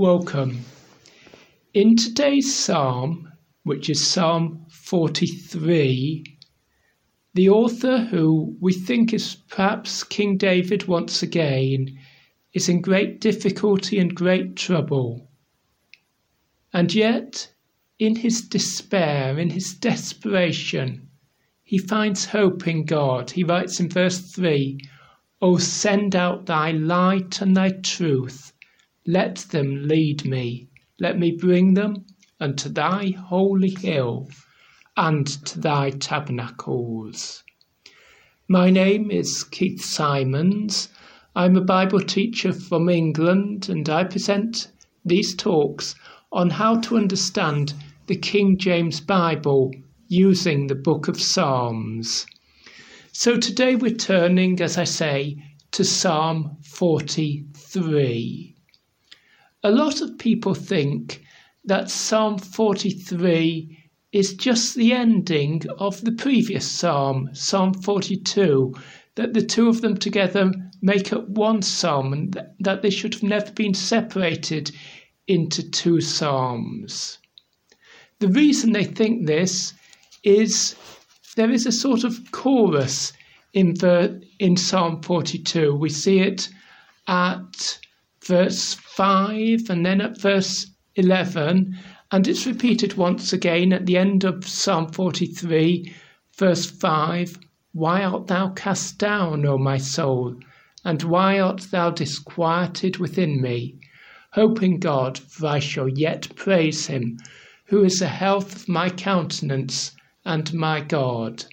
Welcome. In today's psalm, which is Psalm 43, the author, who we think is perhaps King David once again, is in great difficulty and great trouble. And yet, in his despair, in his desperation, he finds hope in God. He writes in verse 3 O send out thy light and thy truth, let them lead me, let me bring them unto thy holy hill and to thy tabernacles. My name is Keith Simons. I'm a Bible teacher from England and I present these talks on how to understand the King James Bible using the book of Psalms. So today we're turning, as I say, to Psalm 43. A lot of people think that Psalm 43 is just the ending of the previous psalm, Psalm 42, that the two of them together make up one psalm and that they should have never been separated into two psalms. The reason they think this is there is a sort of chorus in the in Psalm 42. We see it at verse 5 and then at verse 11 and it's repeated once again at the end of Psalm 43, verse 5 Why art thou cast down, O my soul? And why art thou disquieted within me? Hope in God, for I shall yet praise him, who is the health of my countenance and my God.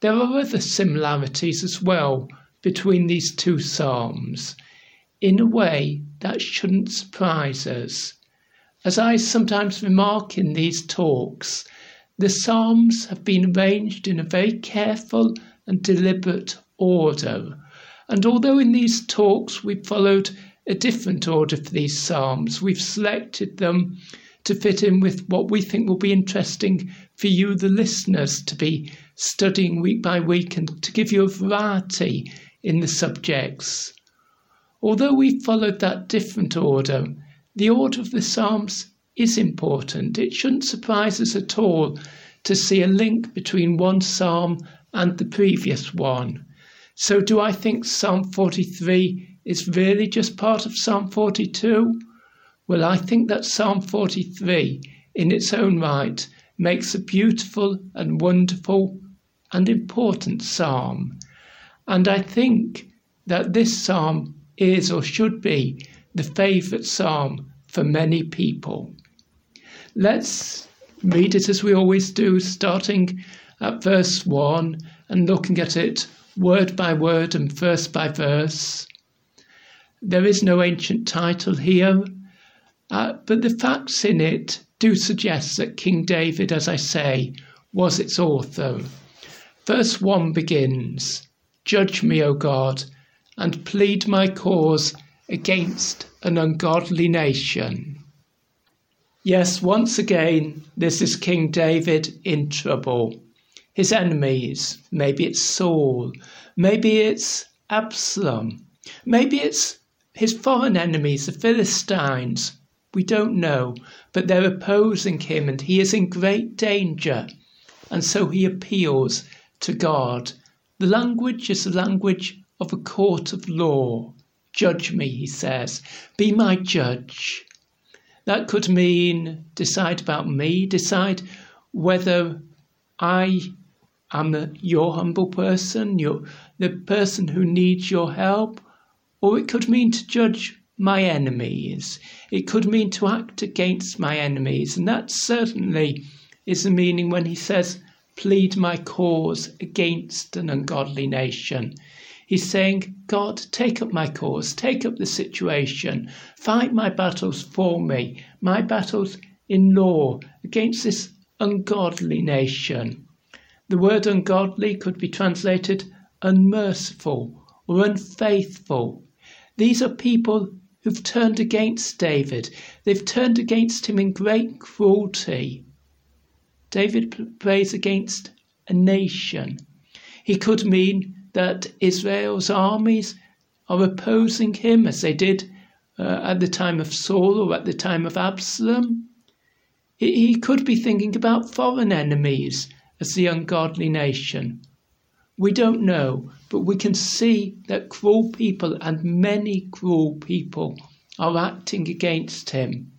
There are other similarities as well between these two psalms, in a way that shouldn't surprise us. As I sometimes remark in these talks, the Psalms have been arranged in a very careful and deliberate order. And although in these talks we've followed a different order for these Psalms, we've selected them to fit in with what we think will be interesting for you, the listeners, to be studying week by week and to give you a variety in the subjects. Although we've followed that different order, the order of the Psalms is important. It shouldn't surprise us at all to see a link between one psalm and the previous one. So, do I think Psalm 43 is really just part of Psalm 42? Well, I think that Psalm 43, in its own right, makes a beautiful and wonderful and important psalm. And I think that this psalm is or should be the favourite psalm for many people. Let's read it as we always do, starting at verse 1 and looking at it word by word and verse by verse. There is no ancient title here, uh, but the facts in it do suggest that King David, as I say, was its author. Verse 1 begins Judge me, O God, and plead my cause against an ungodly nation. Yes, once again, this is King David in trouble. His enemies, maybe it's Saul, maybe it's Absalom, maybe it's his foreign enemies, the Philistines. We don't know, but they're opposing him and he is in great danger. And so he appeals to God. The language is the language of a court of law. Judge me, he says. Be my judge. That could mean decide about me, decide whether I am your humble person, you're the person who needs your help, or it could mean to judge my enemies. It could mean to act against my enemies, and that certainly is the meaning when he says, Plead my cause against an ungodly nation. He's saying, God, take up my cause, take up the situation, fight my battles for me, my battles in law against this ungodly nation. The word ungodly could be translated unmerciful or unfaithful. These are people who've turned against David. They've turned against him in great cruelty. David prays against a nation. He could mean that Israel's armies are opposing him as they did uh, at the time of Saul or at the time of Absalom. He, he could be thinking about foreign enemies as the ungodly nation. We don't know, but we can see that cruel people and many cruel people are acting against him.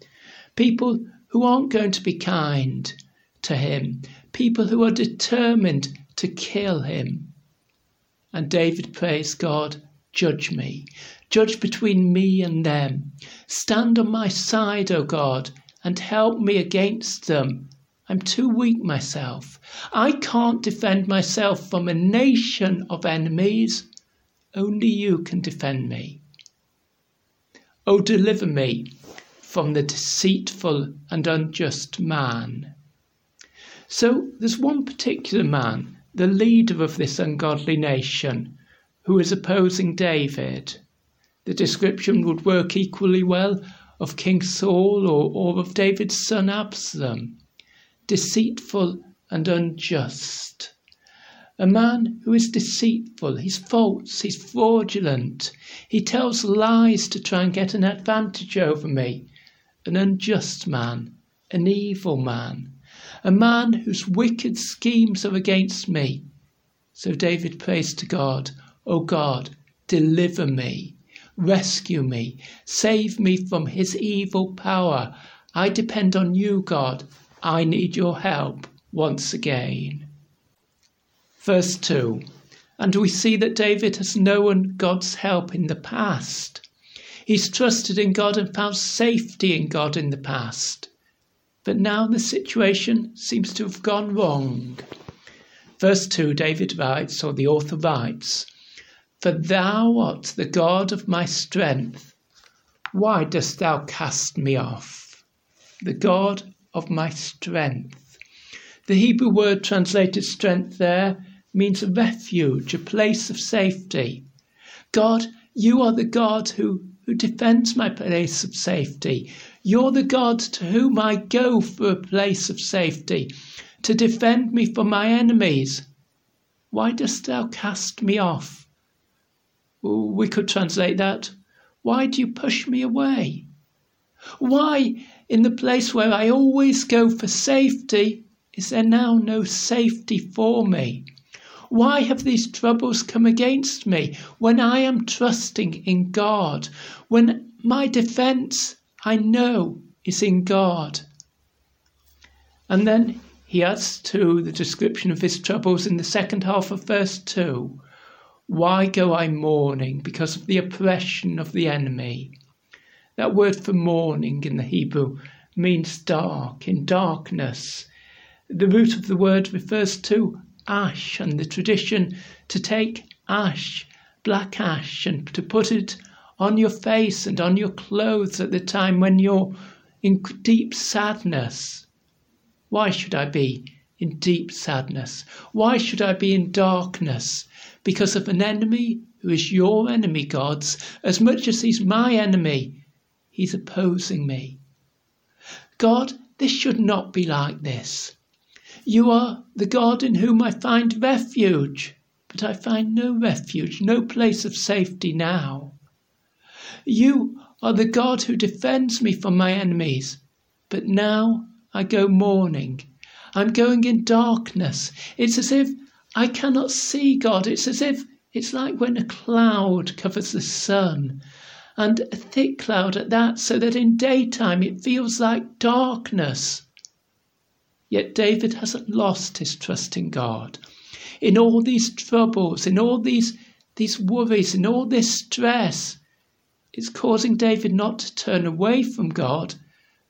People who aren't going to be kind to him, people who are determined to kill him. And David prays God, judge me, judge between me and them. Stand on my side, O God, and help me against them. I'm too weak myself. I can't defend myself from a nation of enemies. Only you can defend me. O deliver me from the deceitful and unjust man. So there's one particular man, the leader of this ungodly nation, who is opposing David. The description would work equally well of King Saul or, or of David's son Absalom. Deceitful and unjust. A man who is deceitful, he's false, he's fraudulent, he tells lies to try and get an advantage over me. An unjust man, an evil man, a man whose wicked schemes are against me. So David prays to God, O God, deliver me, rescue me, save me from his evil power. I depend on you, God. I need your help once again. Verse 2 And we see that David has known God's help in the past. He's trusted in God and found safety in God in the past. But now the situation seems to have gone wrong. Verse 2 David writes, or the author writes, For thou art the God of my strength. Why dost thou cast me off? The God of my strength. The Hebrew word translated strength there means a refuge, a place of safety. God, you are the God who, who defends my place of safety. You're the God to whom I go for a place of safety, to defend me from my enemies. Why dost thou cast me off? We could translate that. Why do you push me away? Why, in the place where I always go for safety, is there now no safety for me? Why have these troubles come against me when I am trusting in God? When my defense, I know, is in God. And then he adds to the description of his troubles in the second half of verse 2 Why go I mourning because of the oppression of the enemy? That word for mourning in the Hebrew means dark, in darkness. The root of the word refers to ash and the tradition to take ash, black ash, and to put it on your face and on your clothes at the time when you're in deep sadness. Why should I be in deep sadness? Why should I be in darkness? Because of an enemy who is your enemy, God's, as much as he's my enemy. He's opposing me. God, this should not be like this. You are the God in whom I find refuge, but I find no refuge, no place of safety now. You are the God who defends me from my enemies, but now I go mourning. I'm going in darkness. It's as if I cannot see God. It's as if it's like when a cloud covers the sun, and a thick cloud at that, so that in daytime it feels like darkness. Yet David hasn't lost his trust in God. In all these troubles, in all these, these worries, in all this stress, it's causing David not to turn away from God,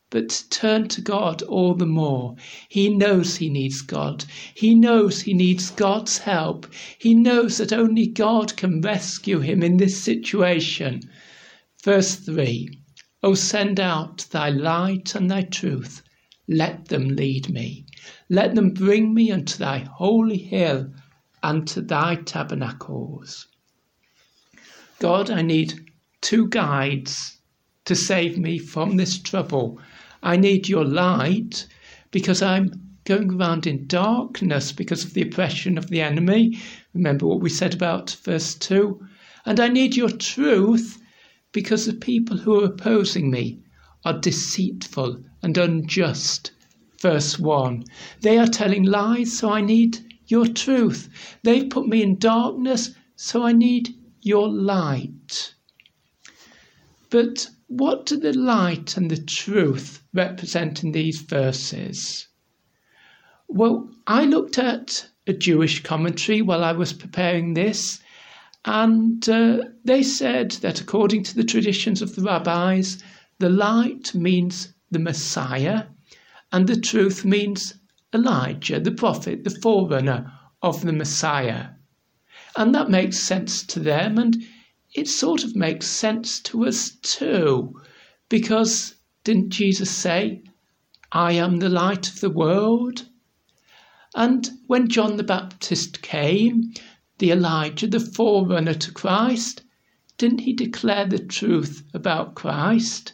but to turn to God all the more. He knows he needs God. He knows he needs God's help. He knows that only God can rescue him in this situation. Verse 3 O send out thy light and thy truth let them lead me. Let them bring me unto thy holy hill and to thy tabernacles. God, I need two guides to save me from this trouble. I need your light because I'm going around in darkness because of the oppression of the enemy. Remember what we said about verse 2. And I need your truth because the people who are opposing me are deceitful and unjust. Verse 1 They are telling lies, so I need your truth. They've put me in darkness, so I need your light. But what do the light and the truth represent in these verses? Well, I looked at a Jewish commentary while I was preparing this, and uh, they said that according to the traditions of the rabbis, the light means the Messiah, and the truth means Elijah, the prophet, the forerunner of the Messiah. And that makes sense to them, and it sort of makes sense to us too, because didn't Jesus say, I am the light of the world? And when John the Baptist came, the Elijah, the forerunner to Christ, didn't he declare the truth about Christ?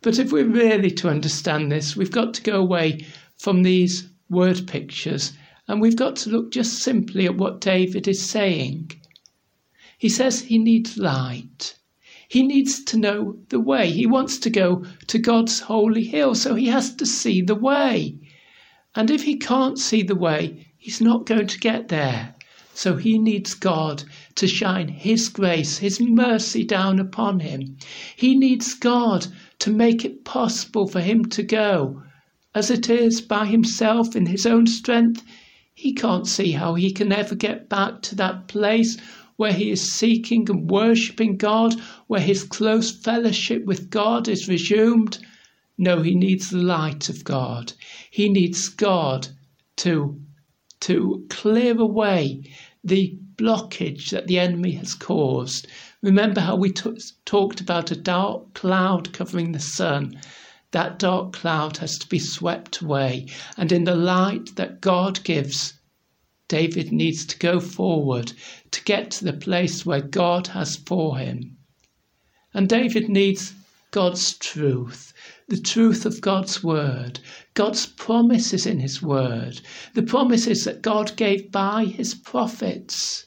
But if we're really to understand this, we've got to go away from these word pictures and we've got to look just simply at what David is saying. He says he needs light. He needs to know the way. He wants to go to God's holy hill, so he has to see the way. And if he can't see the way, he's not going to get there. So he needs God to shine His grace, His mercy down upon him. He needs God to make it possible for him to go. As it is by himself in his own strength, he can't see how he can ever get back to that place where he is seeking and worshipping God, where his close fellowship with God is resumed. No, he needs the light of God. He needs God to, to clear away the blockage that the enemy has caused. Remember how we t- talked about a dark cloud covering the sun. That dark cloud has to be swept away, and in the light that God gives, David needs to go forward to get to the place where God has for him. And David needs God's truth the truth of God's word, God's promises in his word, the promises that God gave by his prophets.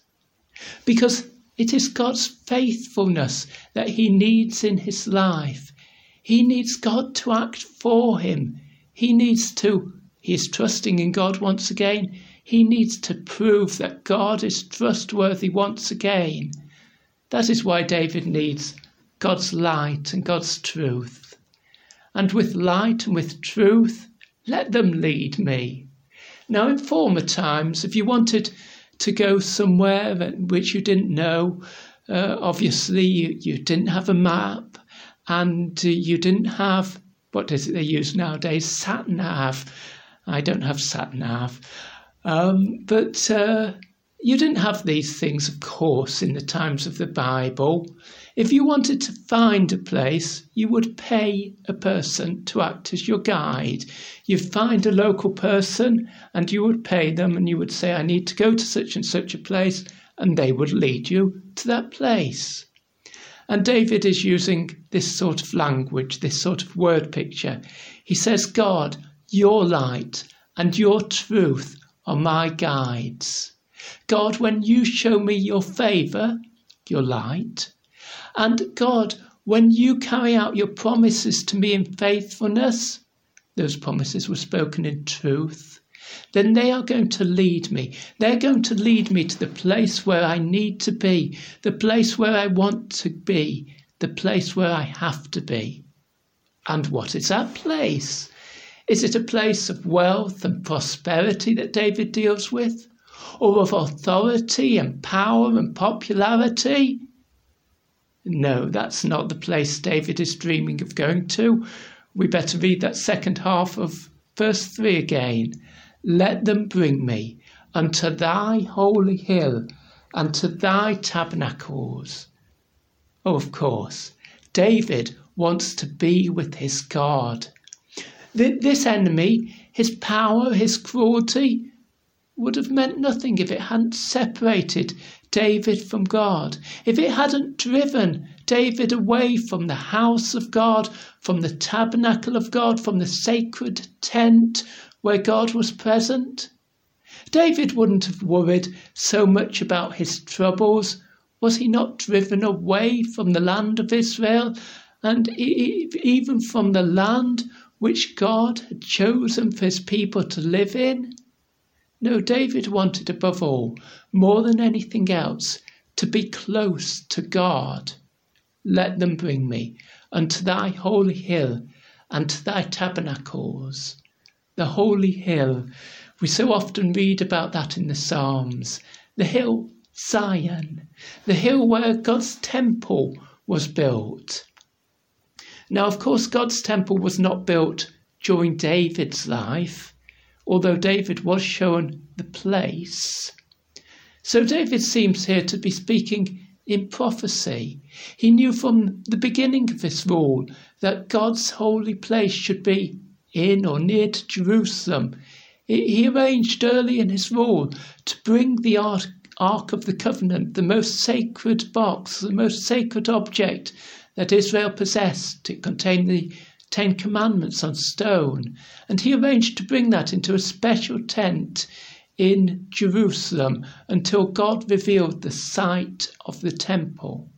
Because it is God's faithfulness that he needs in his life. He needs God to act for him. He needs to, he is trusting in God once again. He needs to prove that God is trustworthy once again. That is why David needs God's light and God's truth and with light and with truth, let them lead me. Now, in former times, if you wanted to go somewhere which you didn't know, uh, obviously you, you didn't have a map and uh, you didn't have what is it they use nowadays? Sat nav. I don't have sat nav. Um, but uh, you didn't have these things, of course, in the times of the Bible. If you wanted to find a place, you would pay a person to act as your guide. You'd find a local person and you would pay them and you would say, I need to go to such and such a place, and they would lead you to that place. And David is using this sort of language, this sort of word picture. He says, God, your light and your truth are my guides. God, when you show me your favour, your light, and God, when you carry out your promises to me in faithfulness, those promises were spoken in truth, then they are going to lead me. They're going to lead me to the place where I need to be, the place where I want to be, the place where I have to be. And what is that place? Is it a place of wealth and prosperity that David deals with? Or of authority and power and popularity? No, that's not the place David is dreaming of going to. We better read that second half of verse 3 again. Let them bring me unto thy holy hill and to thy tabernacles. Oh, of course, David wants to be with his God. This enemy, his power, his cruelty, would have meant nothing if it hadn't separated David from God, if it hadn't driven David away from the house of God, from the tabernacle of God, from the sacred tent where God was present, David wouldn't have worried so much about his troubles. Was he not driven away from the land of Israel? And even from the land which God had chosen for his people to live in? No, David wanted above all, more than anything else, to be close to God. Let them bring me unto thy holy hill and to thy tabernacles. The holy hill, we so often read about that in the Psalms. The hill Zion, the hill where God's temple was built. Now, of course, God's temple was not built during David's life, although David was shown the place. So David seems here to be speaking in prophecy. He knew from the beginning of his rule that God's holy place should be in or near to Jerusalem. He arranged early in his rule to bring the Ark of the Covenant, the most sacred box, the most sacred object that Israel possessed. It contained the Ten Commandments on stone, and he arranged to bring that into a special tent in Jerusalem until God revealed the site of the temple.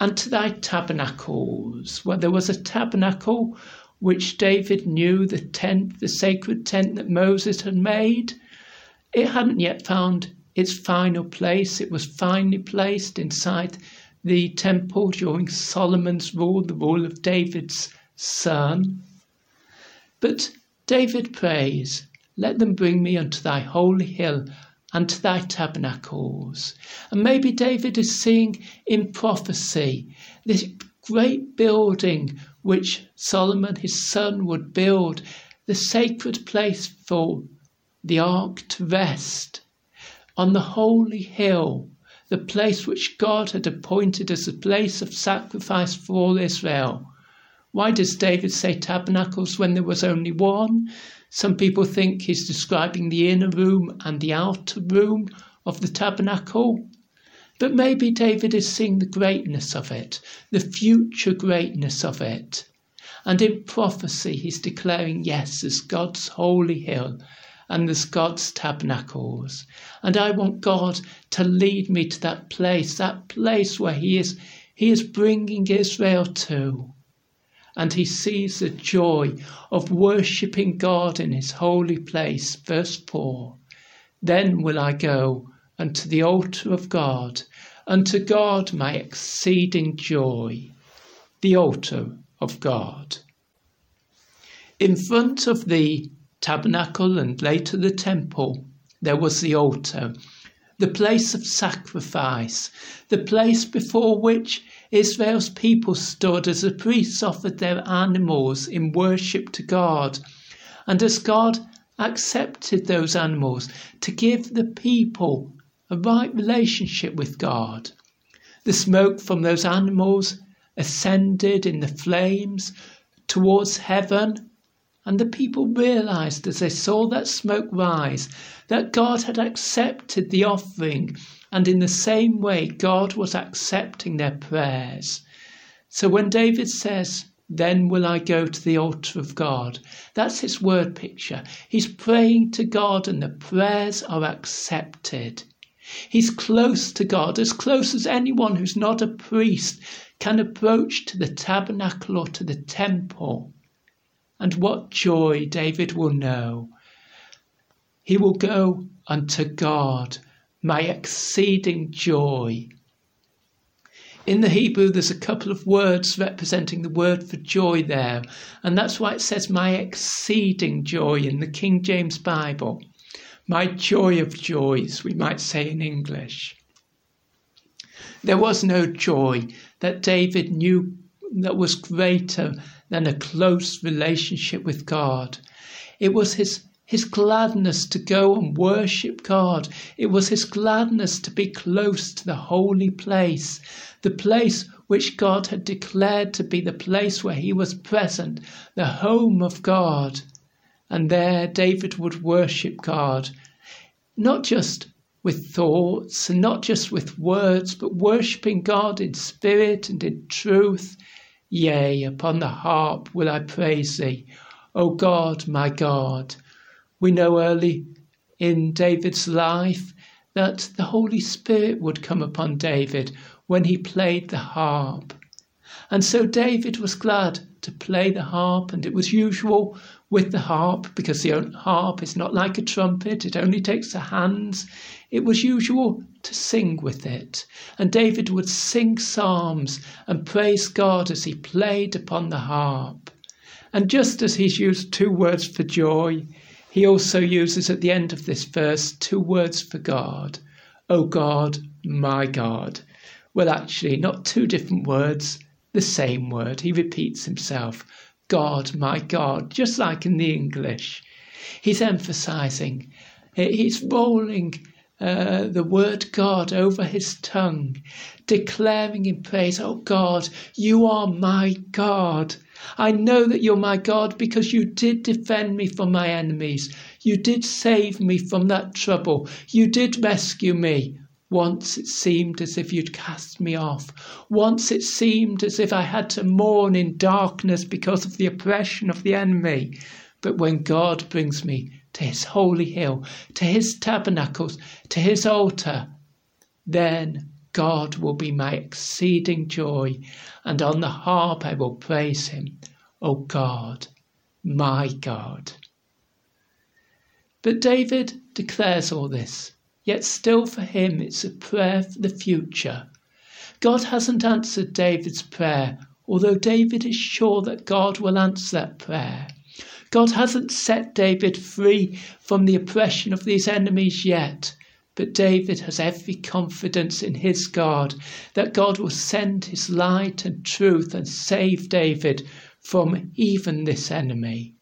And to thy tabernacles, where there was a tabernacle which David knew, the tent, the sacred tent that Moses had made, it hadn't yet found its final place. It was finally placed inside the temple during Solomon's rule, the rule of David's son. But David prays, Let them bring me unto thy holy hill and to thy tabernacles. And maybe David is seeing in prophecy this great building which Solomon his son would build, the sacred place for the ark to rest on the holy hill the place which God had appointed as a place of sacrifice for all Israel. Why does David say tabernacles when there was only one? Some people think he's describing the inner room and the outer room of the tabernacle. But maybe David is seeing the greatness of it, the future greatness of it. And in prophecy, he's declaring, yes, as God's holy hill, and there's God's tabernacles. And I want God to lead me to that place, that place where He is, He is bringing Israel to. And he sees the joy of worshipping God in his holy place. Verse 4 Then will I go unto the altar of God, unto God my exceeding joy. The altar of God. In front of the tabernacle and later the temple, there was the altar, the place of sacrifice, the place before which Israel's people stood as the priests offered their animals in worship to God. And as God accepted those animals to give the people a right relationship with God, the smoke from those animals ascended in the flames towards heaven and the people realized as they saw that smoke rise that God had accepted the offering, and in the same way, God was accepting their prayers. So when David says, then will I go to the altar of God. That's his word picture. He's praying to God and the prayers are accepted. He's close to God, as close as anyone who's not a priest can approach to the tabernacle or to the temple. And what joy David will know. He will go unto God, my exceeding joy. In the Hebrew, there's a couple of words representing the word for joy there, and that's why it says my exceeding joy in the King James Bible. My joy of joys, we might say in English. There was no joy that David knew that was greater than a close relationship with God. It was his his gladness to go and worship God. It was his gladness to be close to the holy place, the place which God had declared to be the place where he was present, the home of God. And there David would worship God, not just with thoughts and not just with words, but worshipping God in spirit and in truth. Yea, upon the harp will I praise thee, O God, my God. We know early in David's life that the Holy Spirit would come upon David when he played the harp. And so David was glad to play the harp, and it was usual with the harp, because the harp is not like a trumpet, it only takes the hands. It was usual to sing with it, and David would sing psalms and praise God as he played upon the harp. And just as he's used two words for joy, he also uses at the end of this verse two words for God. O God, my God. Well, actually, not two different words, the same word. He repeats himself. God, my God, just like in the English. He's emphasizing, he's rolling uh, the word God over his tongue, declaring in praise, Oh God, you are my God. I know that you're my God because you did defend me from my enemies. You did save me from that trouble. You did rescue me. Once it seemed as if you'd cast me off. Once it seemed as if I had to mourn in darkness because of the oppression of the enemy. But when God brings me to his holy hill, to his tabernacles, to his altar, then God will be my exceeding joy, and on the harp I will praise him. O God, my God. But David declares all this Yet still for him it's a prayer for the future. God hasn't answered David's prayer, although David is sure that God will answer that prayer. God hasn't set David free from the oppression of these enemies yet, but David has every confidence in his God that God will send his light and truth and save David from even this enemy.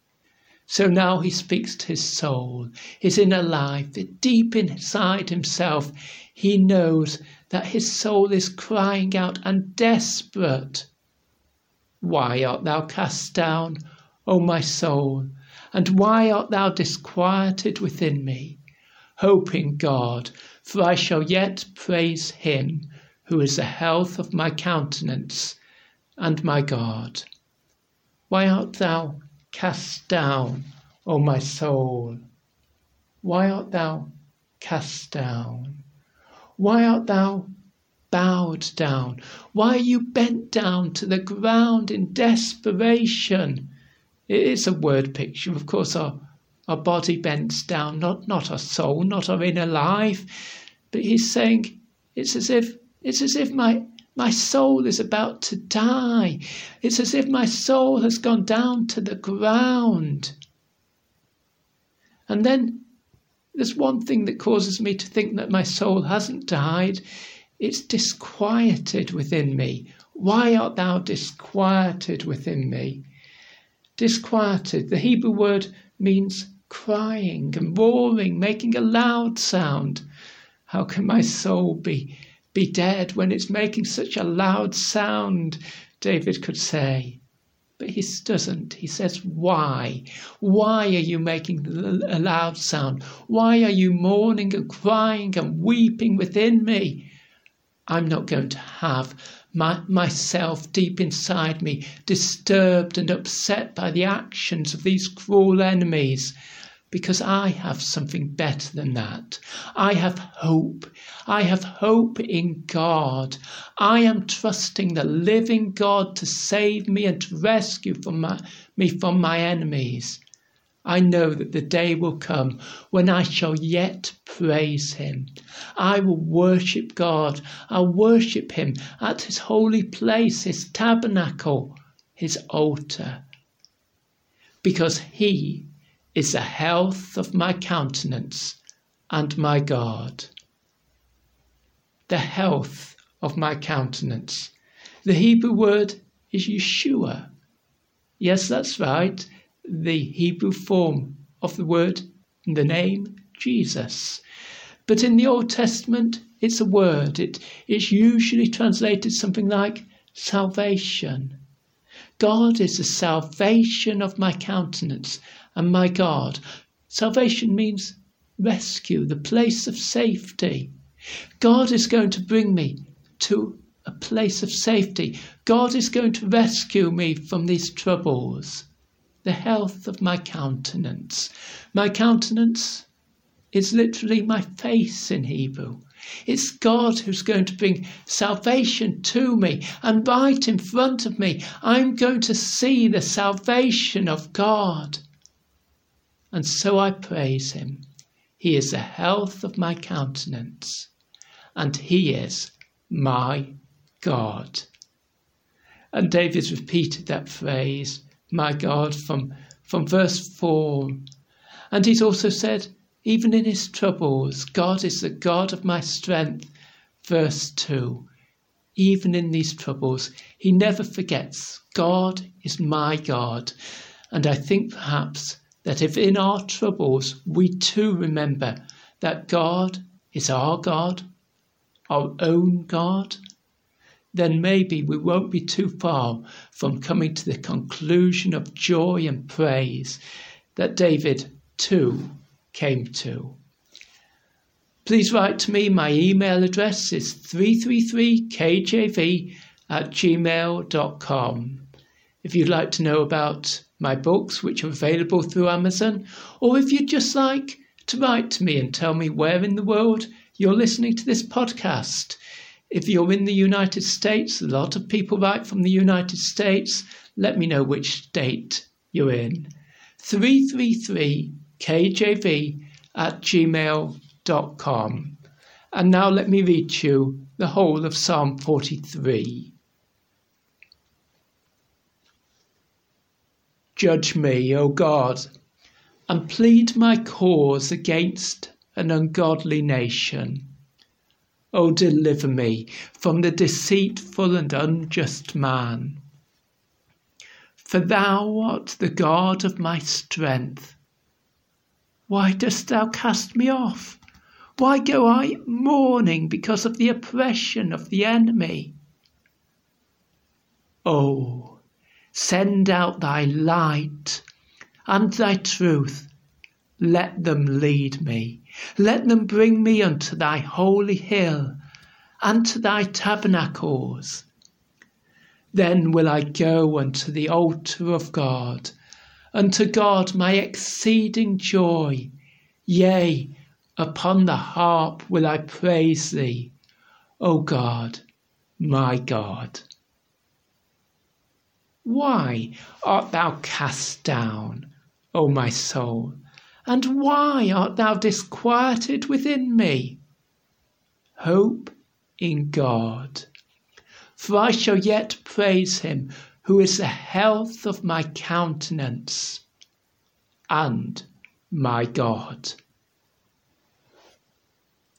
So now he speaks to his soul, his inner life, that deep inside himself. He knows that his soul is crying out and desperate. Why art thou cast down, O my soul? And why art thou disquieted within me? Hope in God, for I shall yet praise him who is the health of my countenance and my God. Why art thou cast down, O my soul? Why art thou cast down? Why art thou bowed down? Why are you bent down to the ground in desperation? It is a word picture. Of course, our, our body bends down, not, not our soul, not our inner life. But he's saying it's as if it's as if my my soul is about to die. It's as if my soul has gone down to the ground. And then there's one thing that causes me to think that my soul hasn't died. It's disquieted within me. Why art thou disquieted within me? Disquieted, the Hebrew word means crying and roaring, making a loud sound. How can my soul be be dead when it's making such a loud sound, David could say. But he doesn't. He says, Why? Why are you making a loud sound? Why are you mourning and crying and weeping within me? I'm not going to have my, myself deep inside me disturbed and upset by the actions of these cruel enemies because I have something better than that. I have hope. I have hope in God. I am trusting the living God to save me and to rescue from my, me from my enemies. I know that the day will come when I shall yet praise Him. I will worship God. I'll worship Him at His holy place, His tabernacle, His altar. Because He is the health of my countenance and my God. The health of my countenance. The Hebrew word is Yeshua. Yes, that's right. The Hebrew form of the word, the name Jesus. But in the Old Testament, it's a word. It, it's usually translated something like salvation. God is the salvation of my countenance and my God. Salvation means rescue, the place of safety. God is going to bring me to a place of safety. God is going to rescue me from these troubles. The health of my countenance. My countenance, is literally my face in Hebrew. It's God who's going to bring salvation to me, and right in front of me, I'm going to see the salvation of God. And so I praise Him. He is the health of my countenance, and He is my God. And David's repeated that phrase, my God, from, from verse 4. And he's also said, even in his troubles, God is the God of my strength. Verse 2. Even in these troubles, he never forgets God is my God. And I think perhaps that if in our troubles we too remember that God is our God, our own God, then maybe we won't be too far from coming to the conclusion of joy and praise that David too came to. Please write to me. My email address is 333kjv at gmail.com. If you'd like to know about my books, which are available through Amazon, or if you'd just like to write to me and tell me where in the world you're listening to this podcast, if you're in the United States, a lot of people write from the United States. Let me know which state you're in. 333kjv at gmail.com. And now let me read you the whole of Psalm 43. Judge me, O God, and plead my cause against an ungodly nation O deliver me from the deceitful and unjust man. For thou art the God of my strength. Why dost thou cast me off? Why go I mourning because of the oppression of the enemy? Oh, send out thy light and thy truth. Let them lead me let them bring me unto thy holy hill, and to thy tabernacles. Then will I go unto the altar of God, unto God my exceeding joy. Yea, upon the harp will I praise thee, O God, my God. Why art thou cast down, O my soul? And why art thou disquieted within me? Hope in God. For I shall yet praise him who is the health of my countenance and my God.